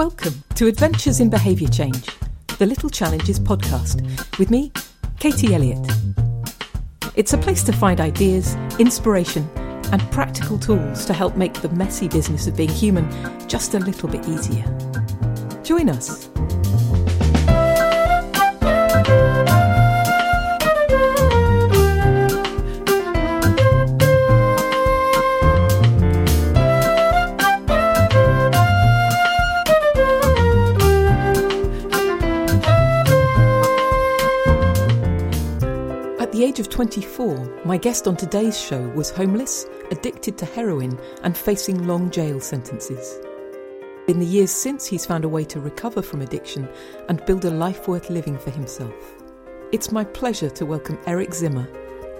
Welcome to Adventures in Behaviour Change, the Little Challenges podcast, with me, Katie Elliott. It's a place to find ideas, inspiration, and practical tools to help make the messy business of being human just a little bit easier. Join us. 24, my guest on today's show was homeless, addicted to heroin, and facing long jail sentences. In the years since, he's found a way to recover from addiction and build a life worth living for himself. It's my pleasure to welcome Eric Zimmer,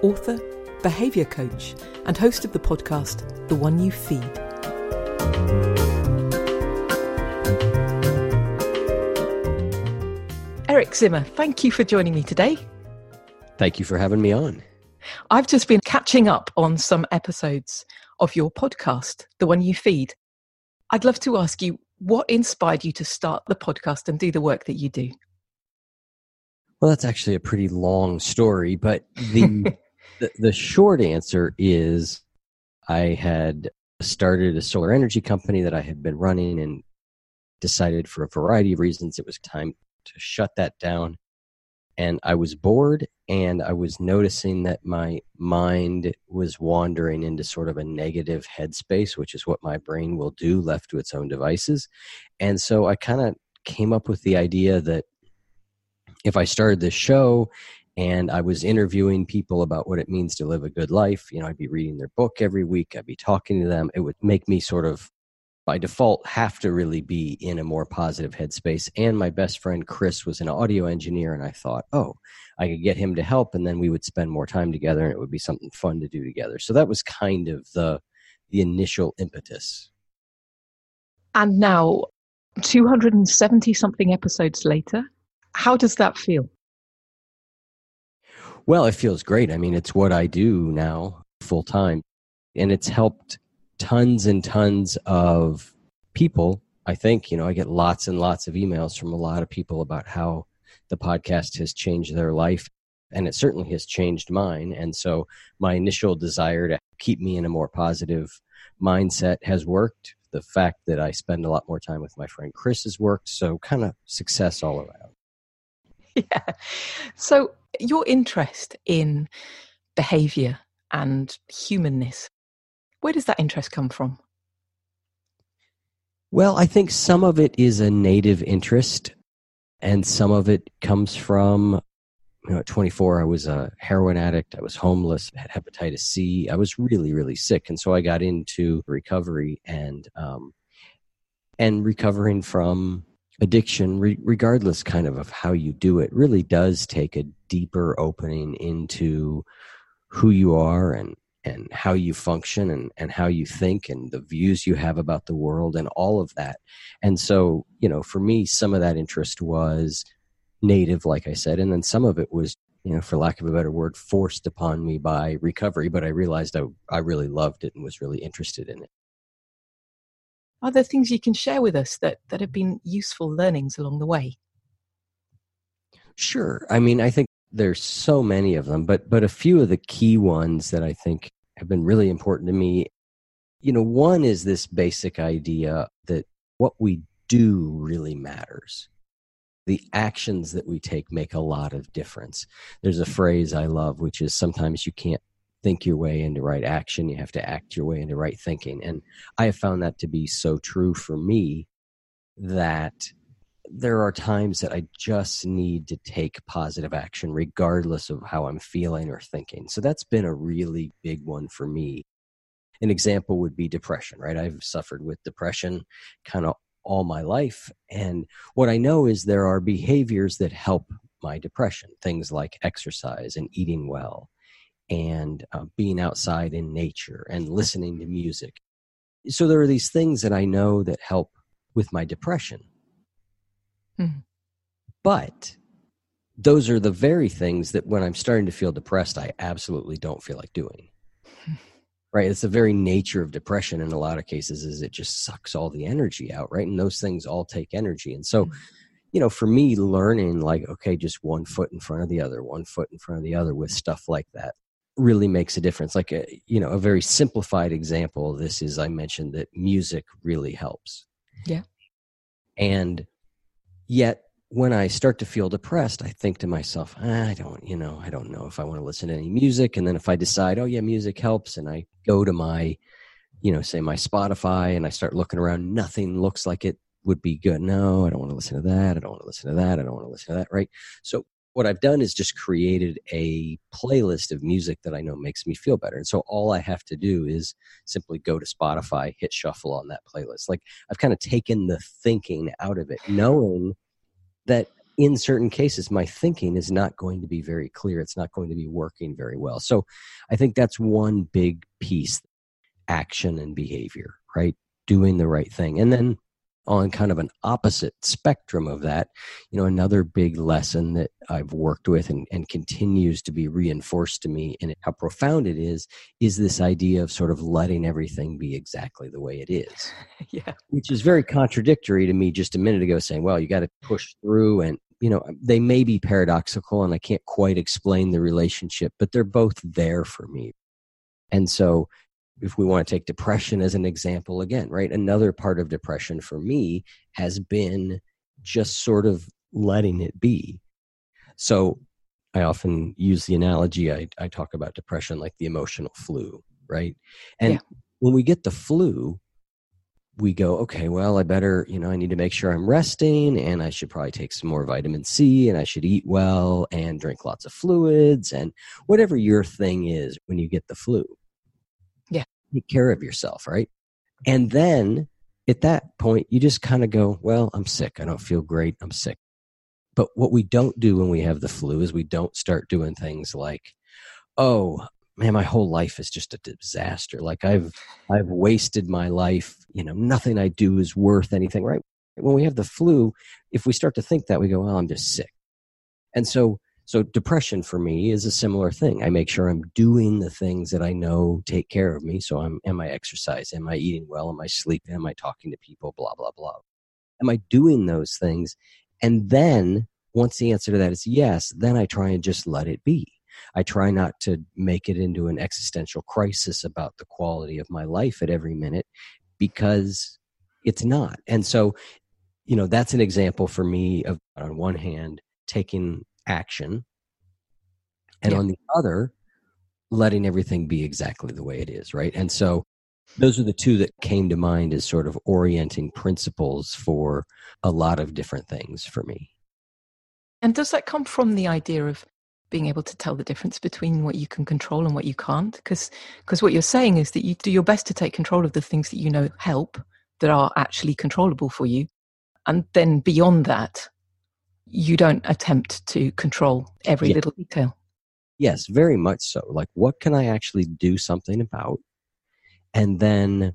author, behaviour coach, and host of the podcast, The One You Feed. Eric Zimmer, thank you for joining me today. Thank you for having me on. I've just been catching up on some episodes of your podcast, the one you feed. I'd love to ask you what inspired you to start the podcast and do the work that you do? Well, that's actually a pretty long story, but the the, the short answer is I had started a solar energy company that I had been running and decided for a variety of reasons it was time to shut that down and I was bored and I was noticing that my mind was wandering into sort of a negative headspace, which is what my brain will do left to its own devices. And so I kind of came up with the idea that if I started this show and I was interviewing people about what it means to live a good life, you know, I'd be reading their book every week, I'd be talking to them, it would make me sort of by default have to really be in a more positive headspace. And my best friend Chris was an audio engineer, and I thought, oh, I could get him to help, and then we would spend more time together, and it would be something fun to do together. So that was kind of the the initial impetus. And now, 270 something episodes later, how does that feel? Well, it feels great. I mean, it's what I do now full time, and it's helped tons and tons of people. I think, you know, I get lots and lots of emails from a lot of people about how the podcast has changed their life. And it certainly has changed mine. And so my initial desire to keep me in a more positive mindset has worked. The fact that I spend a lot more time with my friend Chris has worked. So kind of success all around. Yeah. So your interest in behavior and humanness where does that interest come from? Well, I think some of it is a native interest, and some of it comes from you know, at 24, I was a heroin addict. I was homeless, had hepatitis C. I was really, really sick, and so I got into recovery and um, and recovering from addiction, re- regardless kind of of how you do it, really does take a deeper opening into who you are and and how you function and, and how you think and the views you have about the world and all of that. And so, you know, for me, some of that interest was native, like I said, and then some of it was, you know, for lack of a better word, forced upon me by recovery. But I realized I, I really loved it and was really interested in it. Are there things you can share with us that, that have been useful learnings along the way? Sure. I mean, I think there's so many of them, but but a few of the key ones that I think have been really important to me. You know, one is this basic idea that what we do really matters. The actions that we take make a lot of difference. There's a phrase I love, which is sometimes you can't think your way into right action, you have to act your way into right thinking. And I have found that to be so true for me that there are times that I just need to take positive action, regardless of how I'm feeling or thinking. So that's been a really big one for me. An example would be depression, right? I've suffered with depression kind of all my life. And what I know is there are behaviors that help my depression, things like exercise and eating well and uh, being outside in nature and listening to music. So there are these things that I know that help with my depression Mm-hmm. But those are the very things that when I'm starting to feel depressed, I absolutely don't feel like doing. right it's the very nature of depression in a lot of cases is it just sucks all the energy out right and those things all take energy and so mm-hmm. you know for me learning like okay just one foot in front of the other one foot in front of the other with stuff like that really makes a difference like a you know a very simplified example of this is i mentioned that music really helps yeah and yet when I start to feel depressed, I think to myself, ah, I don't, you know, I don't know if I want to listen to any music. And then if I decide, oh yeah, music helps, and I go to my, you know, say my Spotify, and I start looking around, nothing looks like it would be good. No, I don't want to listen to that. I don't want to listen to that. I don't want to listen to that. Right. So what I've done is just created a playlist of music that I know makes me feel better. And so all I have to do is simply go to Spotify, hit shuffle on that playlist. Like I've kind of taken the thinking out of it, knowing that in certain cases my thinking is not going to be very clear it's not going to be working very well so i think that's one big piece action and behavior right doing the right thing and then on kind of an opposite spectrum of that. You know another big lesson that i've worked with and, and continues to be reinforced to me and how profound it is is this idea of sort of letting everything be exactly the way it is. Yeah. Which is very contradictory to me just a minute ago saying well you got to push through and you know they may be paradoxical and i can't quite explain the relationship but they're both there for me. And so if we want to take depression as an example again, right? Another part of depression for me has been just sort of letting it be. So I often use the analogy I, I talk about depression like the emotional flu, right? And yeah. when we get the flu, we go, okay, well, I better, you know, I need to make sure I'm resting and I should probably take some more vitamin C and I should eat well and drink lots of fluids and whatever your thing is when you get the flu take care of yourself, right? And then at that point, you just kind of go, well, I'm sick. I don't feel great. I'm sick. But what we don't do when we have the flu is we don't start doing things like, oh, man, my whole life is just a disaster. Like I've I've wasted my life. You know, nothing I do is worth anything, right? When we have the flu, if we start to think that, we go, well, I'm just sick. And so so depression for me is a similar thing. I make sure I'm doing the things that I know take care of me. So I'm am I exercise? Am I eating well? Am I sleeping? Am I talking to people? Blah blah blah. Am I doing those things? And then once the answer to that is yes, then I try and just let it be. I try not to make it into an existential crisis about the quality of my life at every minute because it's not. And so, you know, that's an example for me of on one hand taking action and yeah. on the other letting everything be exactly the way it is right? And so those are the two that came to mind as sort of orienting principles for a lot of different things for me. And does that come from the idea of being able to tell the difference between what you can control and what you can't? Because because what you're saying is that you do your best to take control of the things that you know help that are actually controllable for you and then beyond that you don't attempt to control every yeah. little detail. Yes, very much so. Like, what can I actually do something about? And then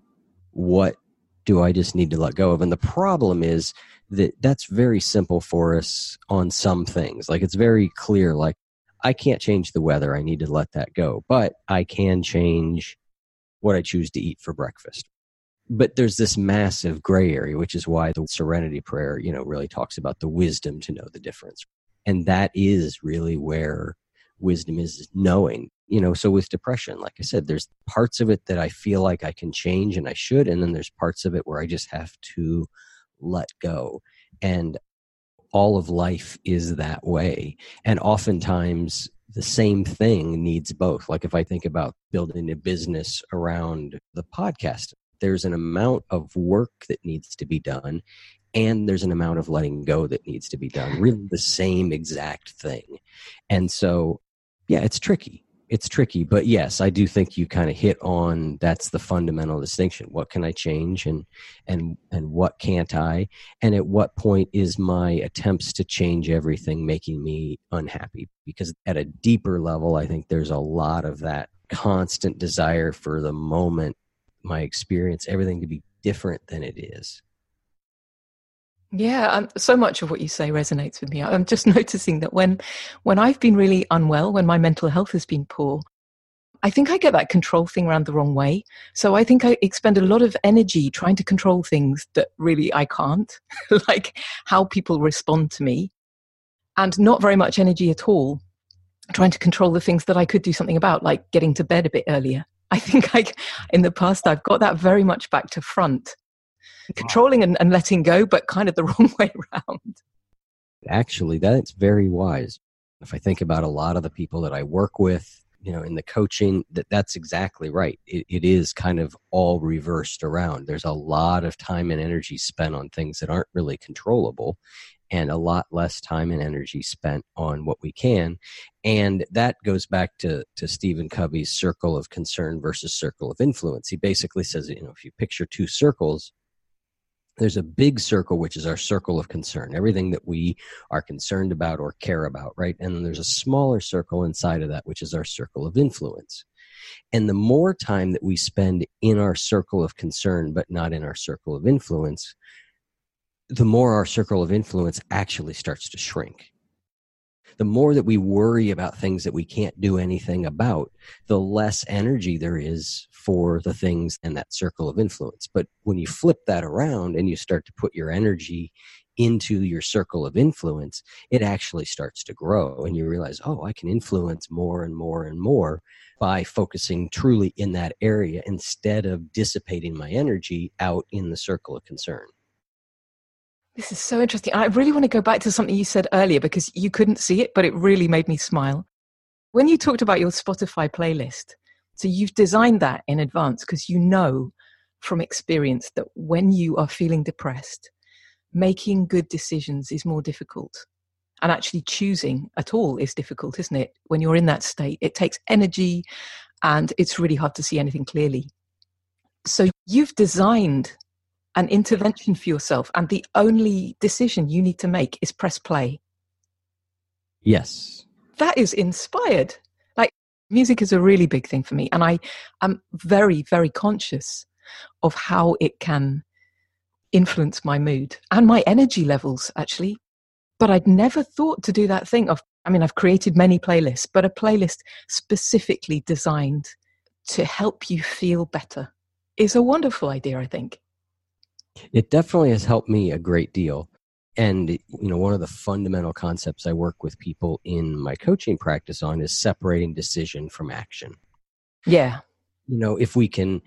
what do I just need to let go of? And the problem is that that's very simple for us on some things. Like, it's very clear, like, I can't change the weather. I need to let that go. But I can change what I choose to eat for breakfast but there's this massive gray area which is why the serenity prayer you know really talks about the wisdom to know the difference. And that is really where wisdom is knowing you know so with depression like i said there's parts of it that i feel like i can change and i should and then there's parts of it where i just have to let go. And all of life is that way. And oftentimes the same thing needs both. Like if i think about building a business around the podcast there's an amount of work that needs to be done and there's an amount of letting go that needs to be done really the same exact thing. And so yeah it's tricky. It's tricky but yes i do think you kind of hit on that's the fundamental distinction. What can i change and and and what can't i? And at what point is my attempts to change everything making me unhappy? Because at a deeper level i think there's a lot of that constant desire for the moment my experience, everything to be different than it is. Yeah, um, so much of what you say resonates with me. I'm just noticing that when when I've been really unwell, when my mental health has been poor, I think I get that control thing around the wrong way. So I think I expend a lot of energy trying to control things that really I can't, like how people respond to me, and not very much energy at all trying to control the things that I could do something about, like getting to bed a bit earlier. I think I, in the past, I've got that very much back to front, controlling and, and letting go, but kind of the wrong way around. Actually, that's very wise. If I think about a lot of the people that I work with, you know in the coaching that that's exactly right it, it is kind of all reversed around there's a lot of time and energy spent on things that aren't really controllable and a lot less time and energy spent on what we can. And that goes back to to stephen covey's circle of concern versus circle of influence. He basically says you know if you picture two circles there's a big circle which is our circle of concern everything that we are concerned about or care about right? And then there's a smaller circle inside of that which is our circle of influence. And the more time that we spend in our circle of concern but not in our circle of influence the more our circle of influence actually starts to shrink the more that we worry about things that we can't do anything about, the less energy there is for the things in that circle of influence. But when you flip that around and you start to put your energy into your circle of influence, it actually starts to grow. And you realize, oh, I can influence more and more and more by focusing truly in that area instead of dissipating my energy out in the circle of concern. This is so interesting. I really want to go back to something you said earlier because you couldn't see it, but it really made me smile. When you talked about your Spotify playlist, so you've designed that in advance because you know from experience that when you are feeling depressed, making good decisions is more difficult. And actually choosing at all is difficult, isn't it? When you're in that state, it takes energy and it's really hard to see anything clearly. So you've designed an intervention for yourself, and the only decision you need to make is press play. Yes. That is inspired. Like, music is a really big thing for me, and I am very, very conscious of how it can influence my mood and my energy levels, actually. But I'd never thought to do that thing of, I mean, I've created many playlists, but a playlist specifically designed to help you feel better is a wonderful idea, I think. It definitely has helped me a great deal. And, you know, one of the fundamental concepts I work with people in my coaching practice on is separating decision from action. Yeah. You know, if we can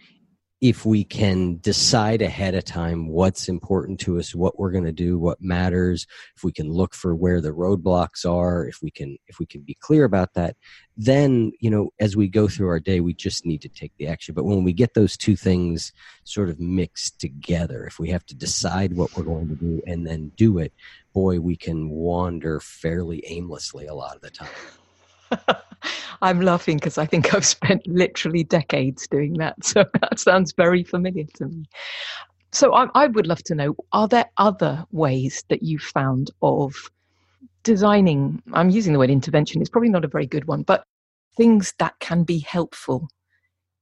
if we can decide ahead of time what's important to us what we're going to do what matters if we can look for where the roadblocks are if we can if we can be clear about that then you know as we go through our day we just need to take the action. But when we get those two things sort of mixed together if we have to decide what we're going to do and then do it boy we can wander fairly aimlessly a lot of the time I'm laughing because I think I've spent literally decades doing that. So that sounds very familiar to me. So I, I would love to know are there other ways that you've found of designing? I'm using the word intervention, it's probably not a very good one, but things that can be helpful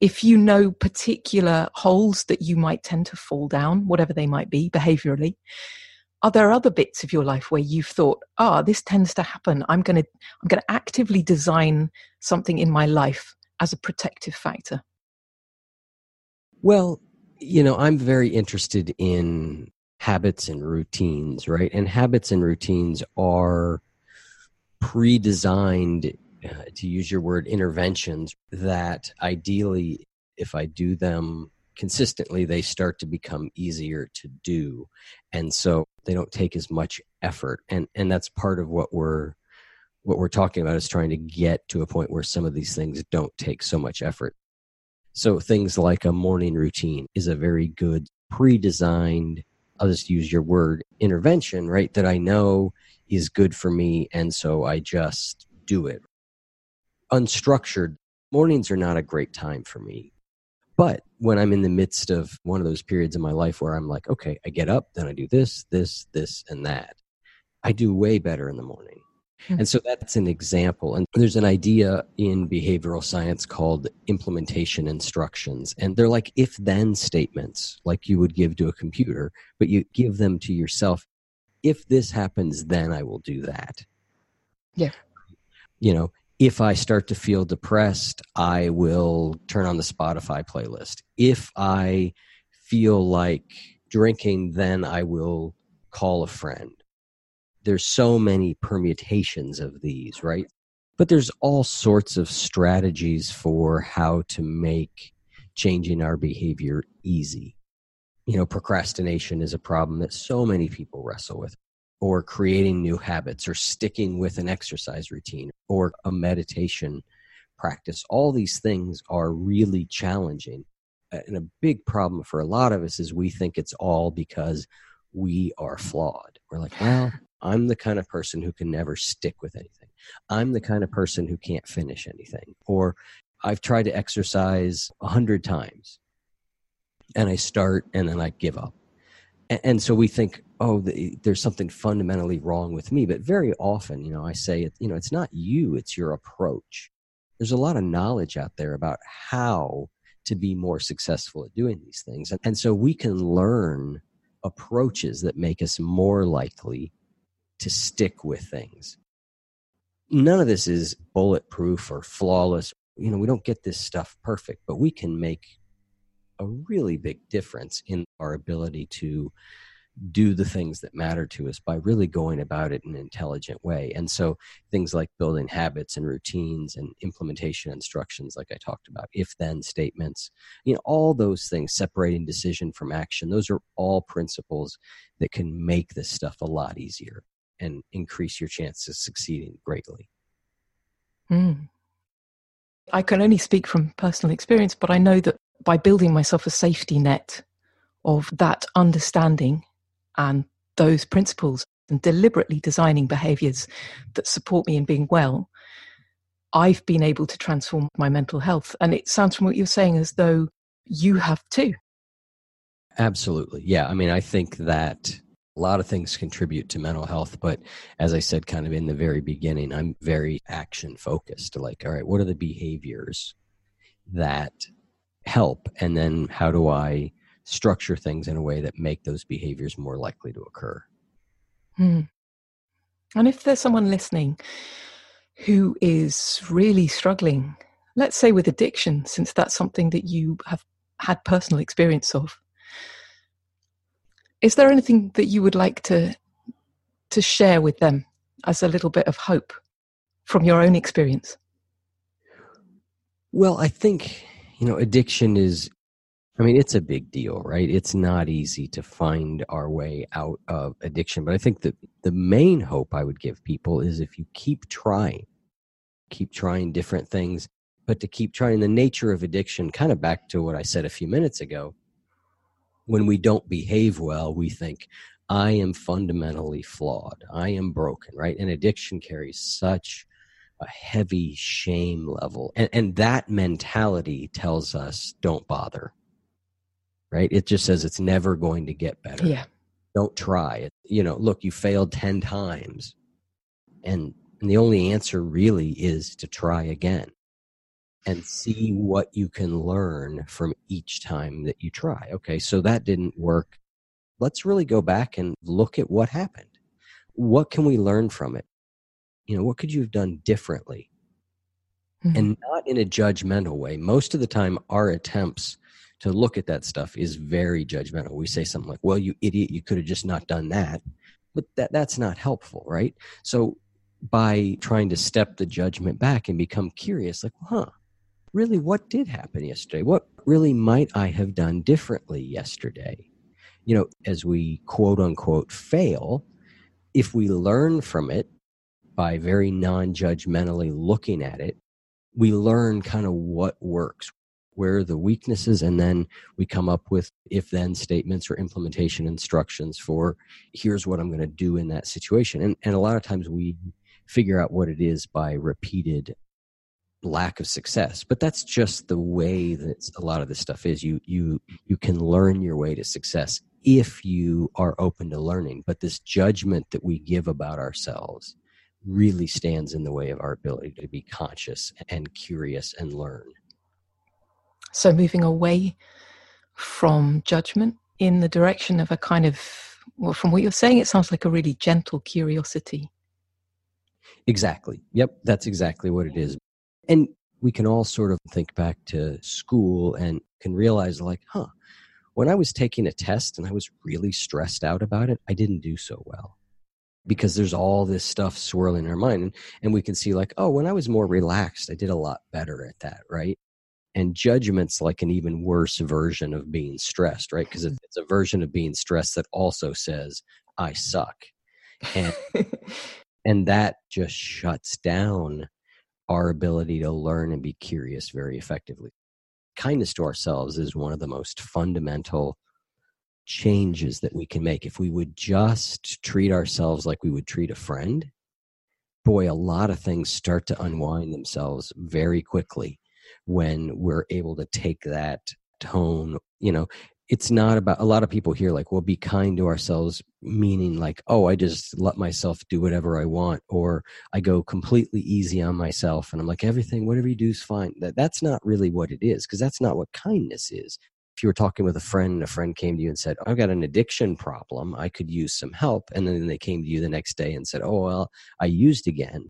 if you know particular holes that you might tend to fall down, whatever they might be behaviorally, are there other bits of your life where you've thought ah oh, this tends to happen. I'm going to i'm going to actively design something in my life as a protective factor well you know i'm very interested in habits and routines right? And habits and routines are pre-designed uh, to use your word interventions that ideally if i do them consistently they start to become easier to do. And so they don't take as much effort. And and that's part of what we're what we're talking about is trying to get to a point where some of these things don't take so much effort. So things like a morning routine is a very good pre-designed i'll just use your word intervention right that i know is good for me and so i just do it. Unstructured mornings are not a great time for me but when I'm in the midst of one of those periods in my life where I'm like, okay, I get up, then I do this, this, this, and that, I do way better in the morning. Mm-hmm. And so that's an example. And there's an idea in behavioral science called implementation instructions. And they're like if then statements, like you would give to a computer, but you give them to yourself. If this happens, then I will do that. Yeah. You know, if I start to feel depressed, I will turn on the Spotify playlist. If I feel like drinking, then I will call a friend. There's so many permutations of these, right? But there's all sorts of strategies for how to make changing our behavior easy. You know, procrastination is a problem that so many people wrestle with or creating new habits or sticking with an exercise routine or a meditation practice. All these things are really challenging. And a big problem for a lot of us is we think it's all because we are flawed. We're like, well, I'm the kind of person who can never stick with anything. I'm the kind of person who can't finish anything. Or I've tried to exercise a hundred times and I start and then I give up. And, so we think, oh, the, eh, there's something fundamentally wrong with me. But very often, you know, I say, you know, it's not you, it's your approach. There's a lot of knowledge out there about how to be more successful at doing these things. And, and so we can learn approaches that make us more likely to stick with things. None of this is bulletproof or flawless. You know, we don't get this stuff perfect, but we can make a really big difference in our ability to do the things that matter to us by really going about it in an intelligent way. And so things like building habits and routines and implementation instructions, like I talked about, if then statements, you know, all those things, separating decision from action, those are all principles that can make this stuff a lot easier and increase your chances of succeeding greatly. Mm. I can only speak from personal experience, but I know that by building myself a safety net of that understanding and those principles and deliberately designing behaviors that support me in being well, I've been able to transform my mental health. And it sounds from what you're saying as though you have too. Absolutely. Yeah. I mean, I think that a lot of things contribute to mental health, but as I said kind of in the very beginning, I'm very action focused. Like, all right, what are the behaviors that help? And then how do I structure things in a way that make those behaviors more likely to occur. Hmm. And if there's someone listening who is really struggling, let's say with addiction, since that's something that you have had personal experience of, is there anything that you would like to to share with them as a little bit of hope from your own experience? Well, I think you know addiction is I mean, it's a big deal, right? It's not easy to find our way out of addiction. But I think that the main hope I would give people is if you keep trying, keep trying different things, but to keep trying the nature of addiction, kind of back to what I said a few minutes ago. When we don't behave well, we think, I am fundamentally flawed. I am broken, right? And addiction carries such a heavy shame level. And, and that mentality tells us don't bother right? It just says it's never going to get better. Yeah. Don't try it. You know, look, you failed 10 times. And, and the only answer really is to try again and see what you can learn from each time that you try. Okay, so that didn't work. Let's really go back and look at what happened. What can we learn from it? You know, what could you have done differently? Mm-hmm. And not in a judgmental way. Most of the time, our attempts to look at that stuff is very judgmental. We say something like, "Well, you idiot, you could have just not done that." But that that's not helpful, right? So by trying to step the judgment back and become curious like, "Huh, really what did happen yesterday? What really might I have done differently yesterday?" You know, as we quote unquote fail, if we learn from it by very non-judgmentally looking at it, we learn kind of what works where the weaknesses and then we come up with if then statements or implementation instructions for here's what i'm going to do in that situation. And, and a lot of times we figure out what it is by repeated lack of success but that's just the way that a lot of this stuff is. You you you can learn your way to success if you are open to learning but this judgment that we give about ourselves really stands in the way of our ability to be conscious and curious and learn so moving away from judgment in the direction of a kind of, well, from what you're saying, it sounds like a really gentle curiosity. Exactly. Yep, that's exactly what it is. And we can all sort of think back to school and can realize, like, huh, when I was taking a test and I was really stressed out about it, I didn't do so well because there's all this stuff swirling in our mind. And, and we can see, like, oh, when I was more relaxed, I did a lot better at that, right? And judgment's like an even worse version of being stressed, right? Because mm-hmm. it's a version of being stressed that also says, I suck. And and that just shuts down our ability to learn and be curious very effectively kindness to ourselves is one of the most fundamental changes that we can make if we would just treat ourselves like we would treat a friend boy a lot of things start to unwind themselves very quickly when we're able to take that tone you know it's not about a lot of people here like well be kind to ourselves meaning like oh i just let myself do whatever i want or i go completely easy on myself and i'm like everything whatever you do is fine. That that's not really what it is because that's not what kindness is. If you were talking with a friend and a friend came to you and said i've got an addiction problem i could use some help and then they came to you the next day and said oh well i used again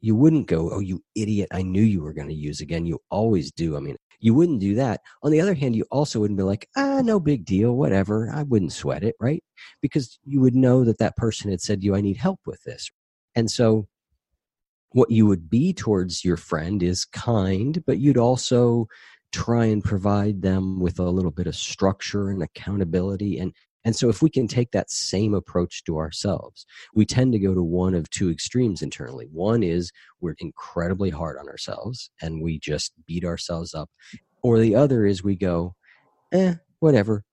you wouldn't go, Oh, you idiot. I knew you were going to use again. You always do. I mean, you wouldn't do that. On the other hand, you also wouldn't be like, ah, no big deal, whatever. I wouldn't sweat it, right? Because you would know that that person had said to you, I need help with this. And so what you would be towards your friend is kind, but you'd also try and provide them with a little bit of structure and accountability and and so, if we can take that same approach to ourselves, we tend to go to one of two extremes internally. One is we're incredibly hard on ourselves and we just beat ourselves up. Or the other is we go, eh, whatever,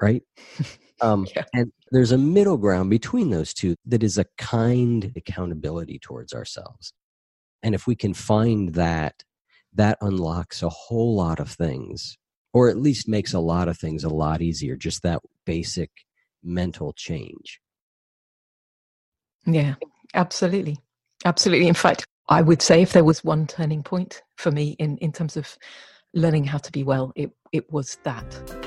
right? Um, yeah. And there's a middle ground between those two that is a kind accountability towards ourselves. And if we can find that, that unlocks a whole lot of things or at least makes a lot of things a lot easier just that basic mental change. Yeah absolutely. Absolutely. In fact i would say if there was one turning point for me in in terms of learning how to be well it it was that.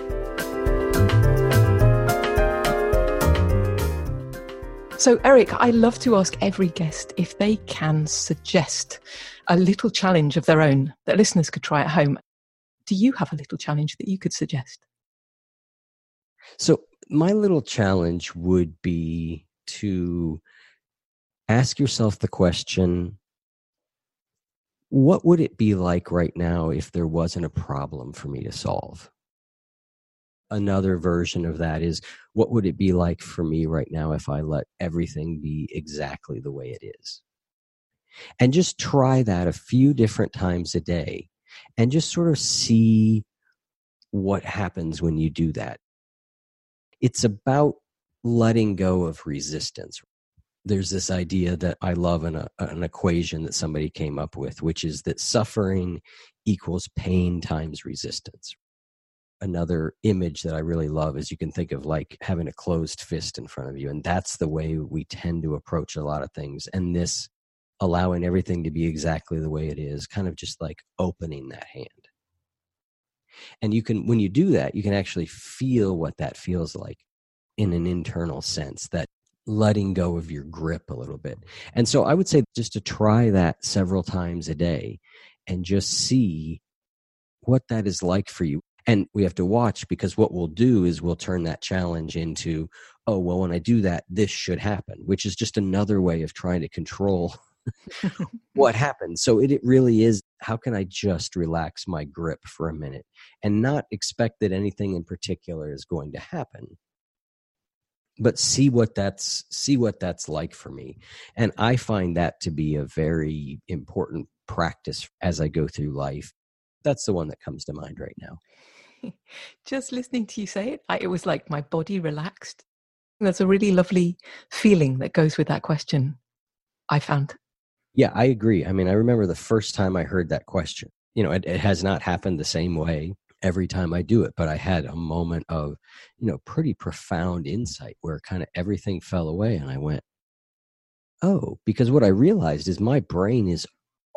So, Eric, I love to ask every guest if they can suggest a little challenge of their own that listeners could try at home do you have a little challenge that you could suggest? So, my little challenge would be to ask yourself the question what would it be like right now if there wasn't a problem for me to solve? Another version of that is what would it be like for me right now if I let everything be exactly the way it is? And just try that a few different times a day and just sort of see what happens when you do that. It's about letting go of resistance. There's this idea that I love an, uh, an equation that somebody came up with, which is that suffering equals pain times resistance. Another image that I really love is you can think of like having a closed fist in front of you. And that's the way we tend to approach a lot of things. And this allowing everything to be exactly the way it is, kind of just like opening that hand. And you can, when you do that, you can actually feel what that feels like in an internal sense, that letting go of your grip a little bit. And so I would say just to try that several times a day and just see what that is like for you. And we have to watch because what we'll do is we'll turn that challenge into, oh, well, when I do that, this should happen, which is just another way of trying to control what happened. So it, it really is how can I just relax my grip for a minute and not expect that anything in particular is going to happen? But see what that's see what that's like for me. And i find that to be a very important practice as i go through life. That's the one that comes to mind right now. Just listening to you say it I, it was like my body relaxed. That's a really lovely feeling that goes with that question i found yeah, I agree. I mean, I remember the first time I heard that question. You know, it, it has not happened the same way every time I do it, but I had a moment of, you know, pretty profound insight where kind of everything fell away and I went, oh, because what I realized is my brain is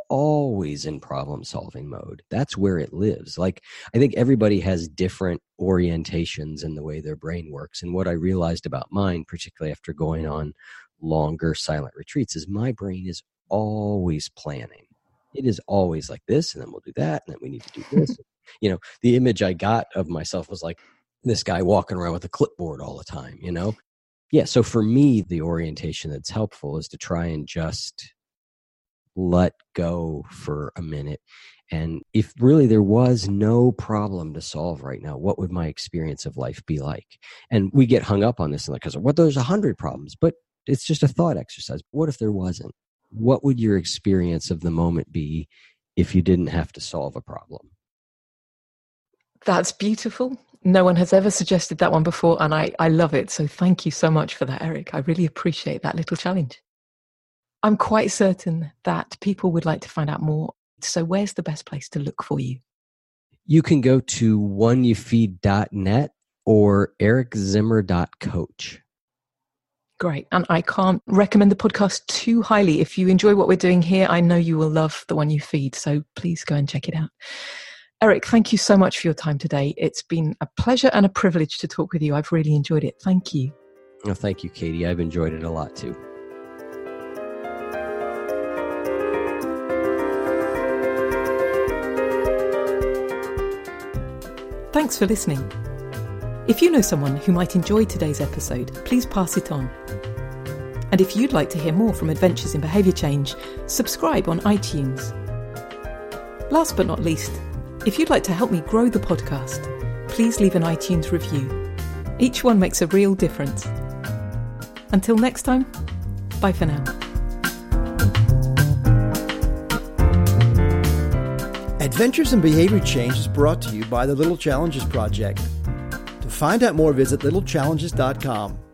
always in problem solving mode. That's where it lives. Like, I think everybody has different orientations in the way their brain works. And what I realized about mine, particularly after going on longer silent retreats is my brain is always planning. It is always like this, and then we'll do that, and then we need to do this. you know, the image I got of myself was like this guy walking around with a clipboard all the time, you know? Yeah, so for me, the orientation that's helpful is to try and just let go for a minute. And if really there was no problem to solve right now, what would my experience of life be like? And we get hung up on this and like, because what there's a hundred problems, but it's just a thought exercise. What if there wasn't? What would your experience of the moment be if you didn't have to solve a problem? That's beautiful. No one has ever suggested that one before, and I, I love it. So thank you so much for that, Eric. I really appreciate that little challenge. I'm quite certain that people would like to find out more. So, where's the best place to look for you? You can go to oneyoufeed.net or ericzimmer.coach. Great. And I can't recommend the podcast too highly. If you enjoy what we're doing here, I know you will love the one you feed. So please go and check it out. Eric, thank you so much for your time today. It's been a pleasure and a privilege to talk with you. I've really enjoyed it. Thank you. Oh, thank you, Katie. I've enjoyed it a lot too. Thanks for listening. If you know someone who might enjoy today's episode, please pass it on. And if you'd like to hear more from Adventures in Behaviour Change, subscribe on iTunes. Last but not least, if you'd like to help me grow the podcast, please leave an iTunes review. Each one makes a real difference. Until next time, bye for now. Adventures in Behavior Change is brought to you by the Little Challenges Project. Find out more, visit littlechallenges.com.